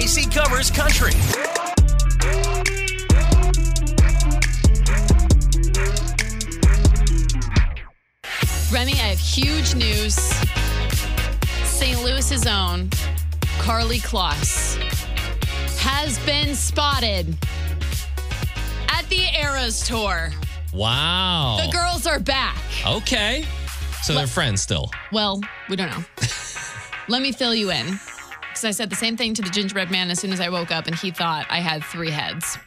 Casey covers country. Remy, I have huge news. St. Louis's own Karlie Kloss has been spotted at the Eras Tour. Wow. The girls are back. Okay. So they're friends still. Well, we don't know. Let me fill you in. Because I said the same thing to the gingerbread man as soon as I woke up, and he thought I had three heads.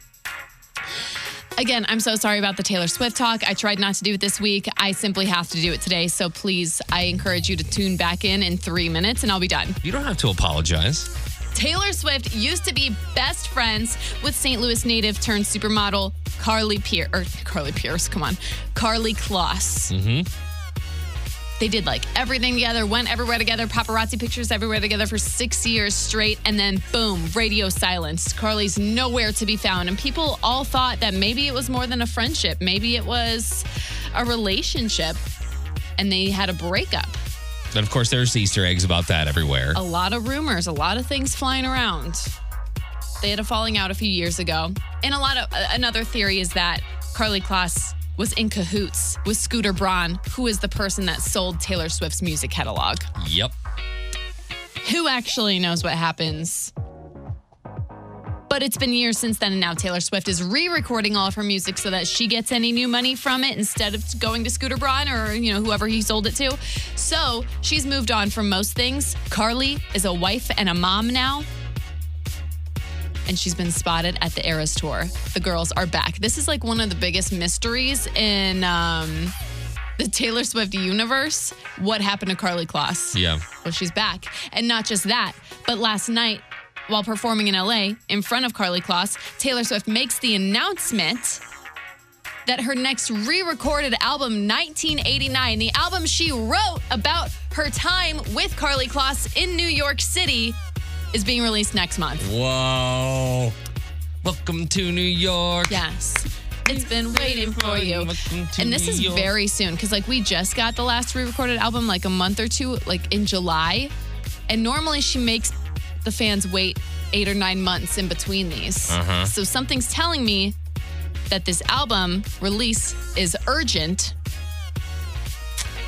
Again, I'm so sorry about the Taylor Swift talk. I tried not to do it this week. I simply have to do it today. So please, I encourage you to tune back in in three minutes and I'll be done. You don't have to apologize. Taylor Swift used to be best friends with St. Louis native turned supermodel Carly Pearce, or Carly Pearce, come on, Karlie Kloss. Mm-hmm. They did like everything together, went everywhere together, paparazzi pictures everywhere together for six years straight, and then boom, radio silence. Karlie's nowhere to be found. And people all thought that maybe it was more than a friendship, maybe it was a relationship, and they had a breakup. And of course, there's Easter eggs about that everywhere. A lot of rumors, a lot of things flying around. They had a falling out a few years ago. And a lot of another theory is that Karlie Kloss was in cahoots with Scooter Braun, who is the person that sold Taylor Swift's music catalog. Yep. Who actually knows what happens? But it's been years since then, and now Taylor Swift is re-recording all of her music so that she gets any new money from it instead of going to Scooter Braun or you know whoever he sold it to. So she's moved on from most things. Karlie is a wife and a mom now, and she's been spotted at the Eras tour. The girls are back. This is like one of the biggest mysteries in um, the Taylor Swift universe. What happened to Karlie Kloss? Yeah. Well, she's back. And not just that, but last night, while performing in LA in front of Karlie Kloss, Taylor Swift makes the announcement that her next re recorded album, 1989, the album she wrote about her time with Karlie Kloss in New York City, is being released next month. Whoa. Welcome to New York. Yes. It's been waiting for you. And this is very soon because, like, we just got the last re recorded album like a month or two, like in July. And normally she makes the fans wait eight or nine months in between these. Uh-huh. So something's telling me that this album release is urgent.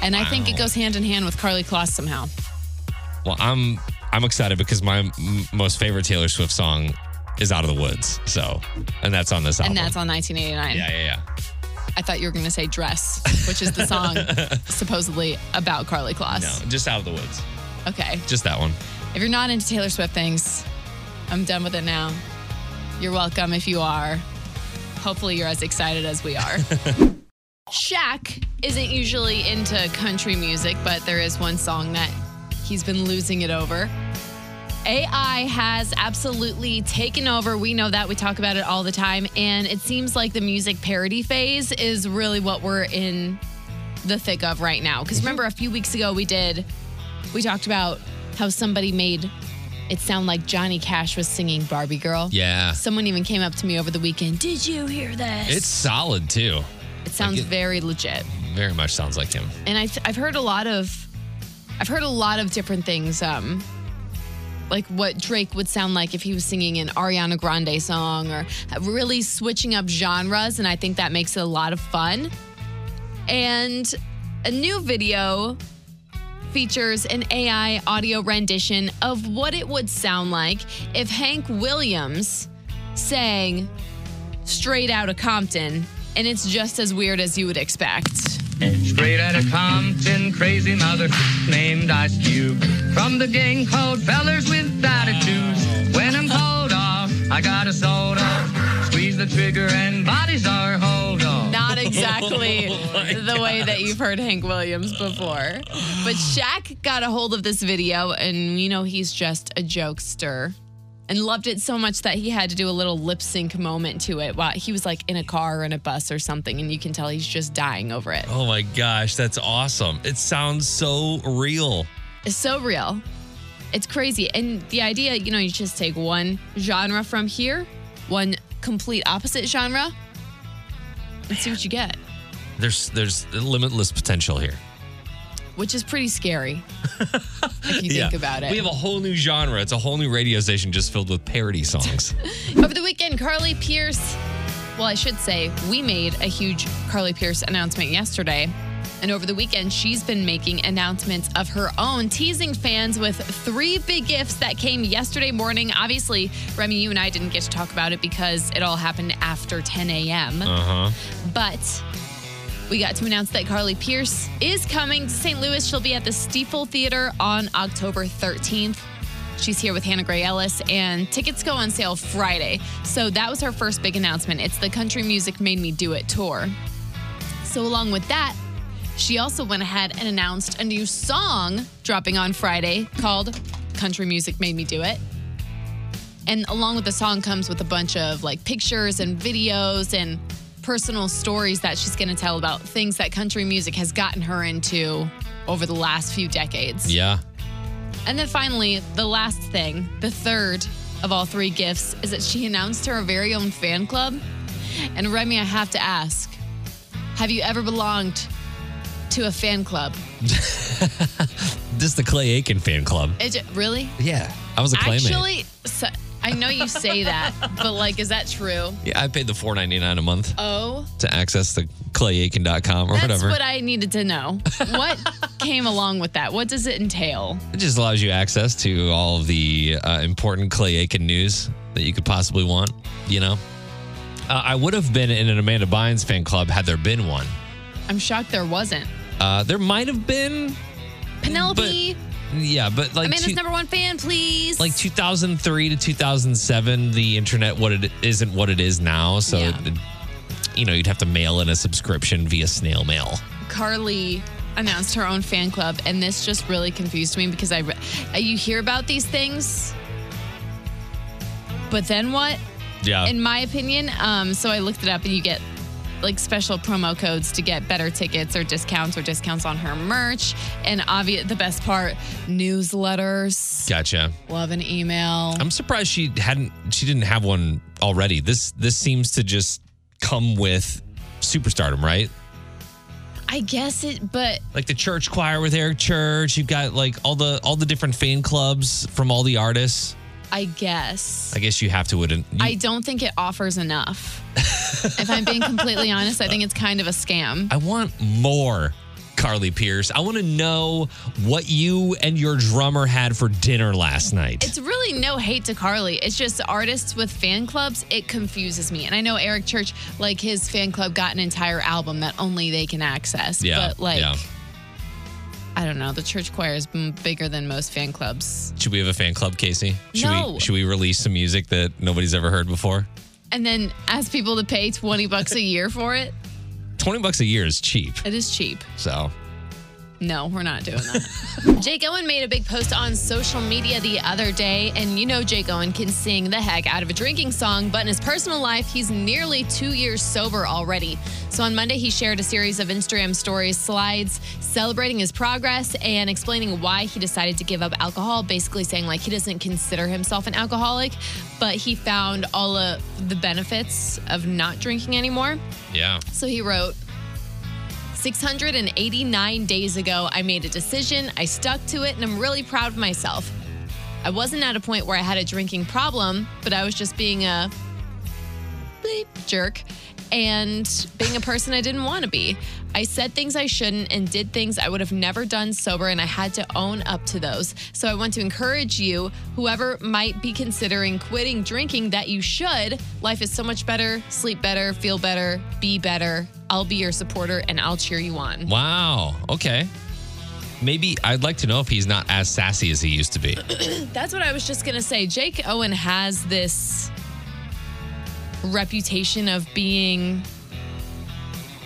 And I think it goes hand in hand with Karlie Kloss somehow. Well, I'm I'm excited because my m- most favorite Taylor Swift song is Out of the Woods. So, and that's on this album. And that's on 1989. Yeah, yeah, yeah. I thought you were going to say Dress, which is the song supposedly about Karlie Kloss. No, just Out of the Woods. Okay. Just that one. If you're not into Taylor Swift things, I'm done with it now. You're welcome if you are. Hopefully, you're as excited as we are. Shaq isn't usually into country music, but there is one song that he's been losing it over. AI has absolutely taken over. We know that. We talk about it all the time. And it seems like the music parody phase is really what we're in the thick of right now. Because remember, a few weeks ago, we did, we talked about how somebody made it sound like Johnny Cash was singing Barbie Girl. Yeah. Someone even came up to me over the weekend. Did you hear this? It's solid too. it sounds it- very legit. Very much sounds like him. and I've, I've heard a lot of i've heard a lot of different things um like what drake would sound like if he was singing an ariana grande song or really switching up genres and i think that makes it a lot of fun. And a new video features an ai audio rendition of what it would sound like if hank williams sang straight out of compton and it's just as weird as you would expect Straight out of Compton, crazy mother named Ice Cube. From the gang called Fellers with Attitudes. When I'm called off, I got a soda. Squeeze the trigger and bodies are hold off. not exactly Oh the way that you've heard Hank Williams before. But Shaq got a hold of this video, and you know, he's just a jokester and loved it so much that he had to do a little lip sync moment to it while he was like in a car or in a bus or something, and you can tell he's just dying over it. Oh my gosh, that's awesome. It sounds so real. It's so real. It's crazy. And the idea, you know, you just take one genre from here, one complete opposite genre, and see what you get. There's there's limitless potential here. Which is pretty scary. if you think about it. We have a whole new genre. It's a whole new radio station just filled with parody songs. Over the weekend, Carly Pearce, well, I should say, we made a huge Carly Pearce announcement yesterday. And over the weekend, she's been making announcements of her own, teasing fans with three big gifts that came yesterday morning. Obviously, Remy, you and I didn't get to talk about it because it all happened after 10 a.m. Uh huh. But we got to announce that Carly Pearce is coming to St. Louis. She'll be at the Stifel Theater on October 13th. She's here with Hannah Gray Ellis, and tickets go on sale Friday. So that was her first big announcement. It's the Country Music Made Me Do It tour. So, along with that, she also went ahead and announced a new song dropping on Friday called Country Music Made Me Do It. And along with the song comes with a bunch of like pictures and videos and personal stories that she's going to tell about things that country music has gotten her into over the last few decades. Yeah. And then finally, the last thing, the third of all three gifts, is that she announced her very own fan club. And Remy, I have to ask have you ever belonged to a fan club? This is the Clay Aiken fan club. Is it really? Yeah. I was a Claymate. Actually, so, I know you say that, but like, is that true? yeah, I paid the four ninety nine a month Oh, to access the clayaiken.com or that's whatever. That's what I needed to know. What came along with that? What does it entail? It just allows you access to all of the uh, important Clay Aiken news that you could possibly want. You know, uh, I would have been in an Amanda Bynes fan club had there been one. I'm shocked there wasn't. Uh, there might have been, Penelope, yeah, but like Amanda's two- number one fan, please. like 2003 to 2007, the internet what it isn't what it is now. So, Yeah. it- you know, you'd have to mail in a subscription via snail mail. Carly announced her own fan club, and this just really confused me because I, re- uh, you hear about these things, but then what? Yeah, In my opinion, um, so I looked it up, and you get like special promo codes to get better tickets or discounts or discounts on her merch, and obvious the best part, newsletters. gotcha. Love an email. I'm surprised she hadn't. She didn't have one already. This this seems to just come with superstardom, right? I guess it, but Like the church choir with Eric Church. You've got like all the all the different fan clubs from all the artists. I guess. I guess you have to. Wouldn't you, I don't think it offers enough. if I'm being completely honest, I think it's kind of a scam. I want more, Carly Pearce. I want to know what you and your drummer had for dinner last night. It's really no hate to Carly. It's just artists with fan clubs, it confuses me. And I know Eric Church, like his fan club got an entire album that only they can access. Yeah, But like, yeah. I don't know. The church choir is bigger than most fan clubs. Should we have a fan club, Casey? Should No. we should we release some music that nobody's ever heard before? And then ask people to pay 20 bucks a year for it. Twenty bucks a year is cheap. It is cheap. So No, we're not doing that. Jake Owen made a big post on social media the other day, and you know Jake Owen can sing the heck out of a drinking song, but in his personal life, he's nearly two years sober already. So on Monday, he shared a series of Instagram stories, slides celebrating his progress and explaining why he decided to give up alcohol, basically saying like he doesn't consider himself an alcoholic, but he found all of the benefits of not drinking anymore. yeah. So he wrote, 689 days ago, I made a decision, I stuck to it, and I'm really proud of myself. I wasn't at a point where I had a drinking problem, but I was just being a bleep jerk and being a person I didn't want to be. I said things I shouldn't and did things I would have never done sober, and I had to own up to those. So I want to encourage you, whoever might be considering quitting drinking, that you should. Life is so much better, sleep better, feel better, be better. I'll be your supporter and I'll cheer you on. Wow. Okay. Maybe I'd like to know if he's not as sassy as he used to be. That's what I was just going to say. Jake Owen has this reputation of being,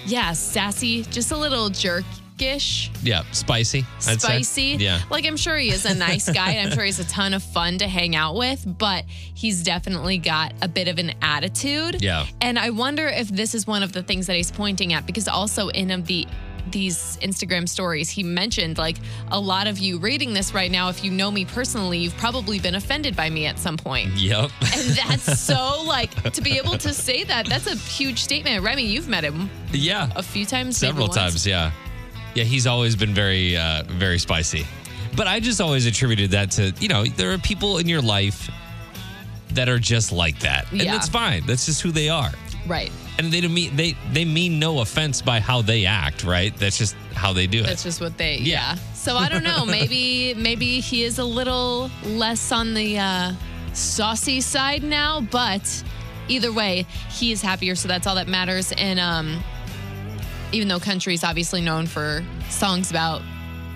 yeah, sassy, just a little jerkish. yeah, spicy. I'd say. spicy. Yeah. Like I'm sure he is a nice guy and I'm sure he's a ton of fun to hang out with, but he's definitely got a bit of an attitude. Yeah. And I wonder if this is one of the things that he's pointing at because also in of the these Instagram stories, he mentioned like a lot of you reading this right now, if you know me personally, you've probably been offended by me at some point. Yep. And that's so like to be able to say that, that's a huge statement. Remy, you've met him yeah. a few times, Several times, yeah. Yeah, he's always been very, uh, very spicy. But I just always attributed that to, you know, there are people in your life that are just like that. And Yeah. that's fine. That's just who they are. Right. And they don't mean they they mean no offense by how they act, right? That's just how they do it. That's just what they Yeah. yeah. So I don't know. Maybe maybe he is a little less on the uh, saucy side now, but either way, he is happier, so that's all that matters. And um, even though country is obviously known for songs about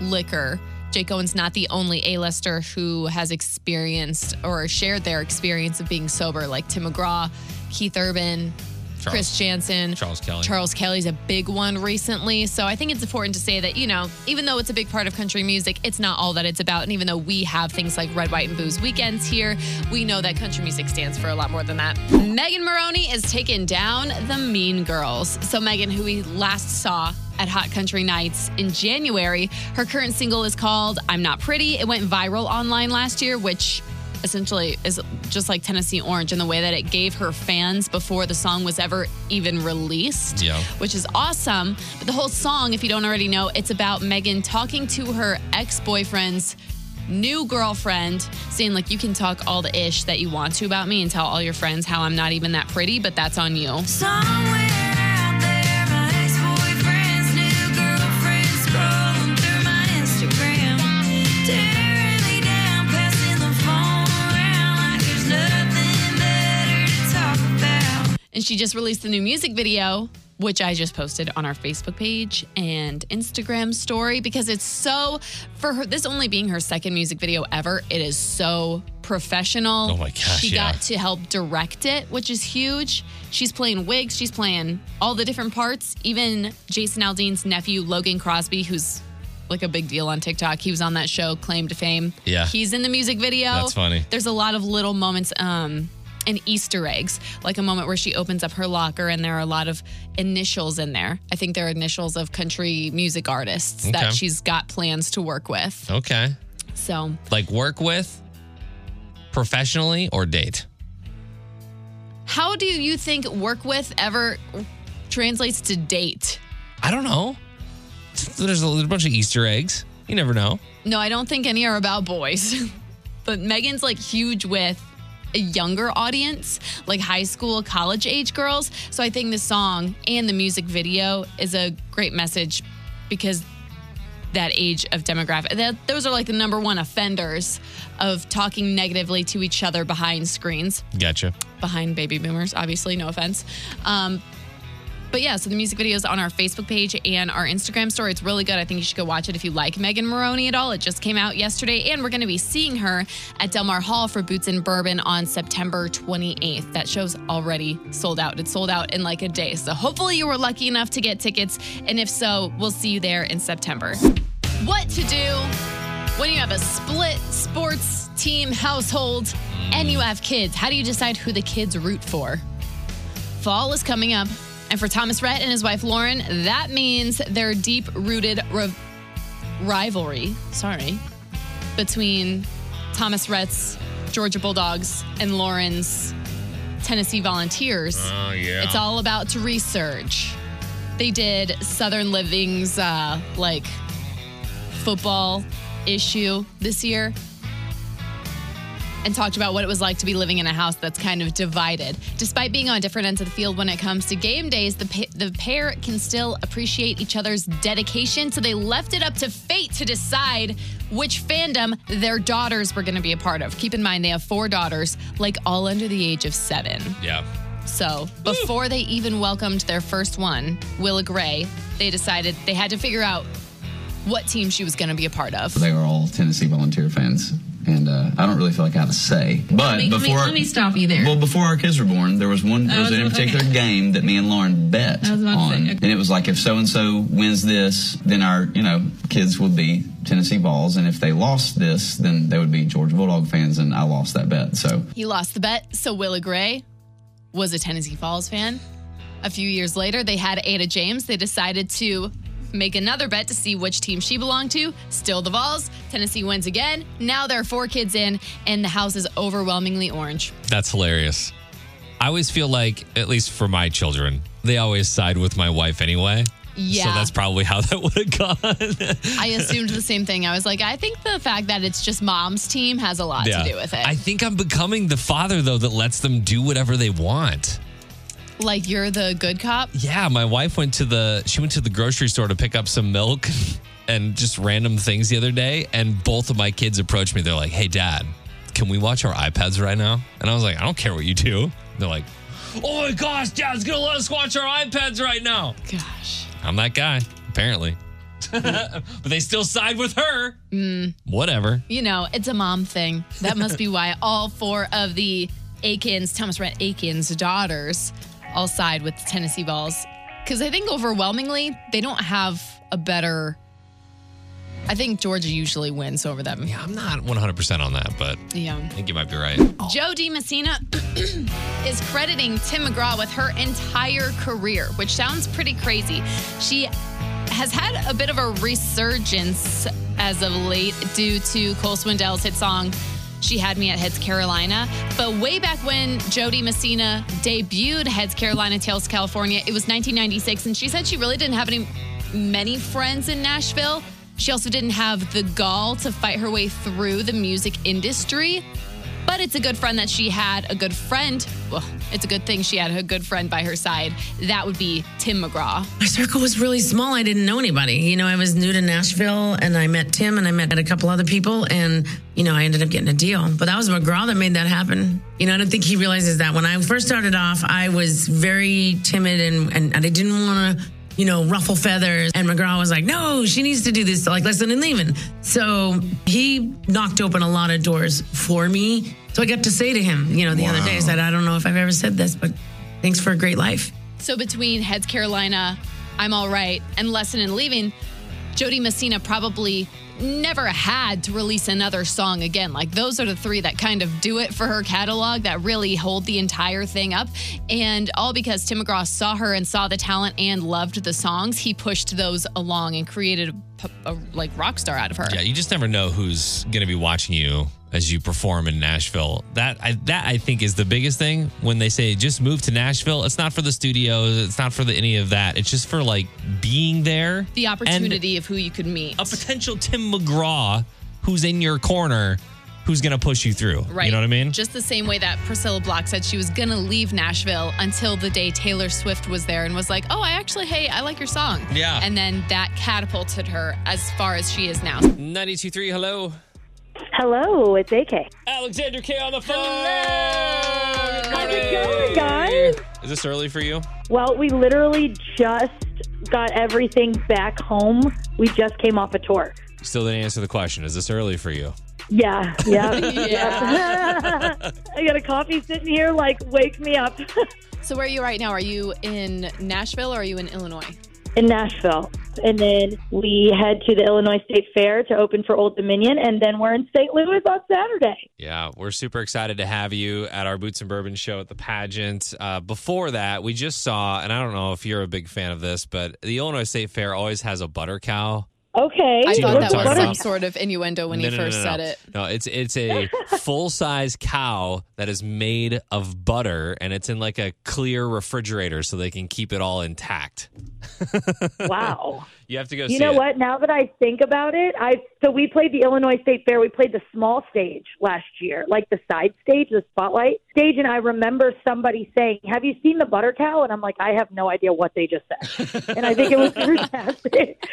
liquor, Jake Owen's not the only A-lister who has experienced or shared their experience of being sober, like Tim McGraw, Keith Urban, Charles- Chris Janson, Charles Kelly. Charles Kelly's a big one recently. So I think it's important to say that, you know, even though it's a big part of country music, it's not all that it's about. And even though we have things like Red, White, and Booze weekends here, we know that country music stands for a lot more than that. Megan Moroney is taking down the Mean Girls. So Megan, who we last saw at Hot Country Nights in January, her current single is called I'm Not Pretty. It went viral online last year, which essentially is just like Tennessee Orange in the way that it gave her fans before the song was ever even released, Yeah. which is awesome. But the whole song, if you don't already know, it's about Megan talking to her ex boyfriend's new girlfriend, saying, like, you can talk all the ish that you want to about me and tell all your friends how I'm not even that pretty, but that's on you. Somewhere And she just released the new music video, which I just posted on our Facebook page and Instagram story because it's so, for her, this only being her second music video ever, it is so professional. Oh my gosh, She yeah. got to help direct it, which is huge. She's playing wigs, she's playing all the different parts. Even Jason Aldean's nephew, Logan Crosby, who's like a big deal on TikTok. He was on that show, Claim to Fame. Yeah. He's in the music video. That's funny. There's a lot of little moments um, and Easter eggs, like a moment where she opens up her locker and there are a lot of initials in there. I think they're initials of country music artists Okay. that she's got plans to work with. Okay. So Like work with professionally or date? How do you think work with ever translates to date? I don't know. There's a, there's a bunch of Easter eggs. You never know. No, I don't think any are about boys. but Megan's like huge with a younger audience, like high school, college age girls. So I think the song and the music video is a great message because that age of demographic, that, those are like the number one offenders of talking negatively to each other behind screens Gotcha. behind baby boomers, obviously, no offense. Um, but yeah, so the music video is on our Facebook page and our Instagram story. It's really good. I think you should go watch it if you like Megan Moroney at all. It just came out yesterday, and we're going to be seeing her at Delmar Hall for Boots and Bourbon on September 28th. That show's already sold out. It's sold out in like a day. So hopefully you were lucky enough to get tickets. And if so, we'll see you there in September. What to do when you have a split sports team household and you have kids? How do you decide who the kids root for? Fall is coming up. And for Thomas Rhett and his wife Lauren, that means their deep rooted ri- rivalry, sorry, between Thomas Rhett's Georgia Bulldogs and Lauren's Tennessee Volunteers. Oh yeah. It's all about to resurge. They did Southern Living's uh, like football issue this year and talked about what it was like to be living in a house that's kind of divided. Despite being on different ends of the field when it comes to game days, the, pa- the pair can still appreciate each other's dedication. So they left it up to fate to decide which fandom their daughters were going to be a part of. Keep in mind, they have four daughters, like all under the age of seven. yeah. So before they even welcomed their first one, Willa Gray, they decided they had to figure out what team she was going to be a part of. They were all Tennessee Volunteer fans, and uh, I don't really feel like I have a say. But Let me, let me- before, let me stop you there. well, before our kids were born, there was one. There was was- a particular okay. game that me and Lauren bet I was about to on, okay. and it was like if so and so wins this, then our you know kids would be Tennessee Vols, and if they lost this, then they would be Georgia Bulldog fans, and I lost that bet. So He lost the bet, so Willa Gray was a Tennessee Vols fan. A few years later, they had Ada James. They decided to make another bet to see which team she belonged to. Still the Vols. Tennessee wins again. Now there are four kids in, and the house is overwhelmingly orange. That's hilarious. I always feel like, at least for my children, they always side with my wife anyway. Yeah. So that's probably how that would have gone. I assumed the same thing. I was like, I think the fact that it's just mom's team has a lot to do with it. I think I'm becoming the father though that lets them do whatever they want. Like you're the good cop. Yeah, my wife went to the she went to the grocery store to pick up some milk and just random things the other day and both of my kids approached me. They're like, "Hey dad, can we watch our iPads right now?" And I was like, "I don't care what you do." They're like, "Oh my gosh, dad's going to let us watch our iPads right now." Gosh. I'm that guy, apparently. but they still side with her. Mm. Whatever. You know, it's a mom thing. That must be why all four of the Akins, Thomas Rhett Akins daughters, all side with the Tennessee Vols. Because I think overwhelmingly, they don't have a better. I think Georgia usually wins over them. Yeah, I'm not 100% on that, but Yeah. I think you might be right. Jo Dee Messina is crediting Tim McGraw with her entire career, which sounds pretty crazy. She has had a bit of a resurgence as of late due to Cole Swindell's hit song. She had me at Heads Carolina. But way back when Jo Dee Messina debuted Heads Carolina Tails California, it was 1996. And she said she really didn't have any many friends in Nashville. She also didn't have the gall to fight her way through the music industry. But it's a good friend that she had a good friend. Well, it's a good thing she had a good friend by her side. That would be Tim McGraw. My circle was really small. I didn't know anybody. You know, I was new to Nashville and I met Tim and I met a couple other people and, you know, I ended up getting a deal. But that was McGraw that made that happen. You know, I don't think he realizes that. When I first started off, I was very timid and, and, I didn't want to, you know, ruffle feathers. And McGraw was like, no, she needs to do this, like, Lesson in Leaving. So he knocked open a lot of doors for me. So I got to say to him, you know, the other day, I said, I don't know if I've ever said this, but thanks for a great life. So between Heads Carolina, I'm All Right, and Lesson in Leaving, Jo Dee Messina probably never had to release another song again. Like those are the three that kind of do it for her catalog that really hold the entire thing up. And all because Tim McGraw saw her and saw the talent and loved the songs, he pushed those along and created a, like rock star out of her. Yeah, you just never know who's going to be watching you as you perform in Nashville. That I, that I think is the biggest thing when they say just move to Nashville. It's not for the studios. It's not for the any of that. It's just for like being there. The opportunity of who you could meet. a potential Tim McGraw who's in your corner, who's going to push you through. Right. You know what I mean? Just the same way that Priscilla Block said she was going to leave Nashville until the day Taylor Swift was there and was like, oh, I actually, hey, I like your song. Yeah. And then that catapulted her as far as she is now. 923, hello. Hello, it's AK. Alexandra Kay on the phone. How's it going, guys? Is this early for you? Well, we literally just got everything back home. We just came off a tour. Still didn't answer the question. Is this early for you? Yeah, yeah. Yeah. I got a coffee sitting here, like, wake me up so where are you right now? Are you in Nashville or are you in Illinois? in Nashville. And then we head to the Illinois State Fair to open for Old Dominion, and then we're in St. Louis on Saturday. Yeah, we're super excited to have you at our Boots and Bourbon show at the pageant. Uh, before that, we just saw, and I don't know if you're a big fan of this, but the Illinois State Fair always has a butter cow. Okay. I Do you know thought that was talking some sort of innuendo when No, you no, no, first no, said no. it. No, it's it's a full size cow that is made of butter, and it's in like a clear refrigerator, so they can keep it all intact. Wow. You have to go. You know it. what? Now that I think about it, I so we played the Illinois State Fair. We played the small stage last year, like the side stage, the spotlight stage, and I remember somebody saying, "Have you seen the butter cow?" And I'm like, "I have no idea what they just said," and I think it was fantastic.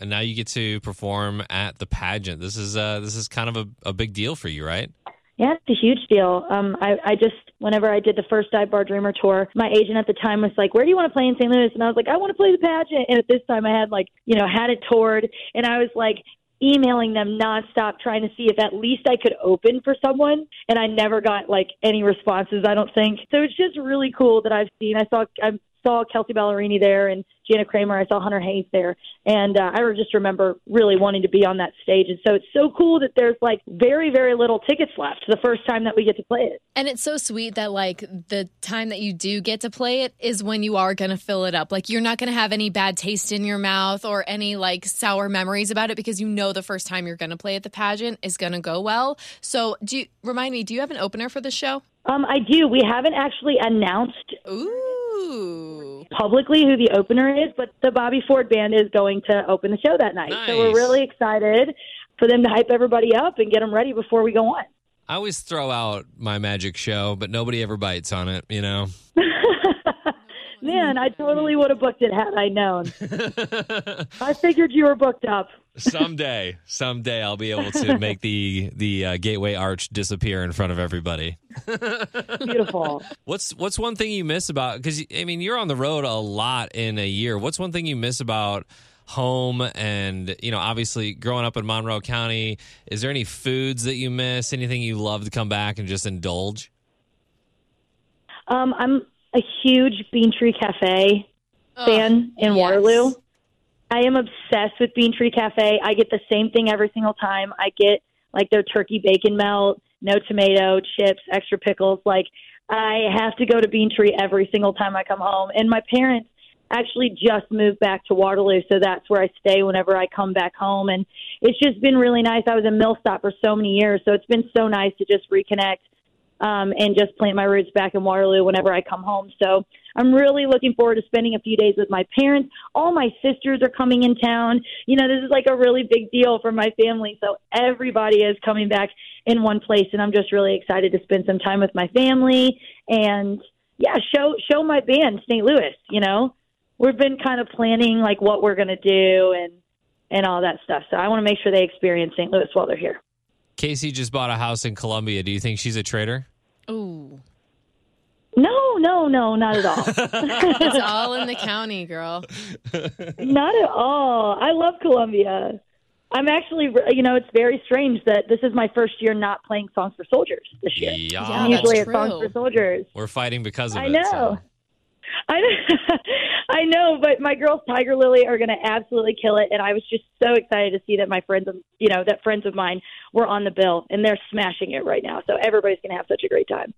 And now you get to perform at the pageant. This is uh this is kind of a, a big deal for you, right? Yeah, it's a huge deal. Um, I, I just, whenever I did the first Dive Bar Dreamer tour, my agent at the time was like, "Where do you want to play in St. Louis?" And I was like, "I want to play the pageant." And at this time, I had like, you know, had it toured, and I was like emailing them nonstop, trying to see if at least I could open for someone. And I never got like any responses. I don't think so. It's just really cool that I've seen. I saw, I saw Kelsea Ballerini there and Jana Kramer. I saw Hunter Hayes there, and uh, I just remember really wanting to be on that stage. And so it's so cool that there's like very, very little tickets left the first time that we get to play it. And it's so sweet that like the time that you do get to play it is when you are going to fill it up. Like you're not going to have any bad taste in your mouth or any like sour memories about it because you know the first time you're going to play at the pageant is going to go well. So, do you remind me, do you have an opener for the show? Um, I do. We haven't actually announced Ooh. Ooh. publicly who the opener is, but the Bobby Ford Band is going to open the show that night. So we're really excited for them to hype everybody up and get them ready before we go on. I always throw out my magic show, but nobody ever bites on it, you know? Man, I totally would have booked it had I known. I figured you were booked up. Someday, someday I'll be able to make the the uh, Gateway Arch disappear in front of everybody. Beautiful. What's what's one thing you miss about cuz I mean you're on the road a lot in a year. What's one thing you miss about home and you know obviously growing up in Monroe County, is there any foods that you miss? Anything you love to come back and just indulge? Um, I'm a huge Bean Tree Cafe fan in yes. Waterloo. I am obsessed with Bean Tree Cafe. I get the same thing every single time. I get like their turkey bacon melt, no tomato, chips, extra pickles. Like I have to go to Bean Tree every single time I come home. And my parents actually just moved back to Waterloo, so that's where I stay whenever I come back home. And it's just been really nice. I was in Millstadt for so many years, so it's been so nice to just reconnect um, and just plant my roots back in Waterloo whenever I come home. So I'm really looking forward to spending a few days with my parents. All my sisters are coming in town. You know, this is like a really big deal for my family. So everybody is coming back in one place, and I'm just really excited to spend some time with my family and yeah, show show my band St. Louis. You know, we've been kind of planning like what we're gonna do and and all that stuff. So I want to make sure they experience St. Louis while they're here. Casey just bought a house in Columbia. Do you think she's a traitor? Ooh. No, no, no, not at all. It's all in the county, girl. Not at all. I love Columbia. I'm actually, you know, it's very strange that this is my first year not playing Songs for Soldiers this year. Yeah. Yeah, Usually that's it's Songs for Soldiers. We're fighting because of I it. know. so. I know. I know, but my girls Tiger Lily are going to absolutely kill it, and I was just so excited to see that my friends, you know, that friends of mine were on the bill, and they're smashing it right now. So everybody's going to have such a great time.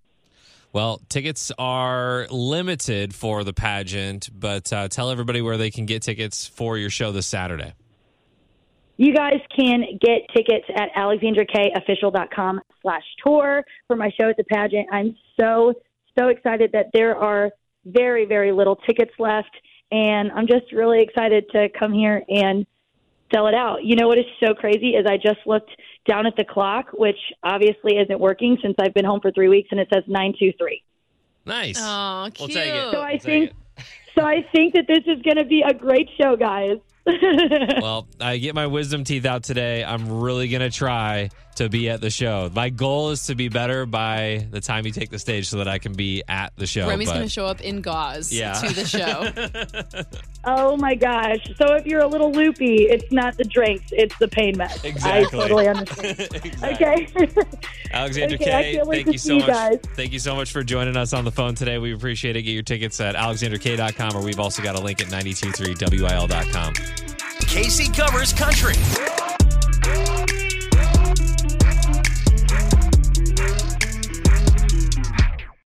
Well, tickets are limited for the pageant, but uh, tell everybody where they can get tickets for your show this Saturday. You guys can get tickets at alexandraKofficial.com slash tour for my show at the pageant. I'm so, so excited that there are very, very little tickets left. And I'm just really excited to come here and sell it out. You know what is so crazy is I just looked down at the clock, which obviously isn't working since I've been home for three weeks, and it says 923. Nice. Oh, We'll cute. take it. So I We'll take think, it. so I think that this is going to be a great show, guys. Well, I get my wisdom teeth out today. I'm really going to try to be at the show. My goal is to be better by the time you take the stage so that I can be at the show. Remy's but- going to show up in gauze Yeah. to the show. Oh my gosh. So if you're a little loopy, it's not the drinks, it's the pain meds. Exactly. I totally understand. Exactly. okay. Alexandra Okay, I K, thank you so you much. guys. Thank you so much for joining us on the phone today. We appreciate it. Get your tickets at alexanderk.com or we've also got a link at 923wil.com. Casey covers country.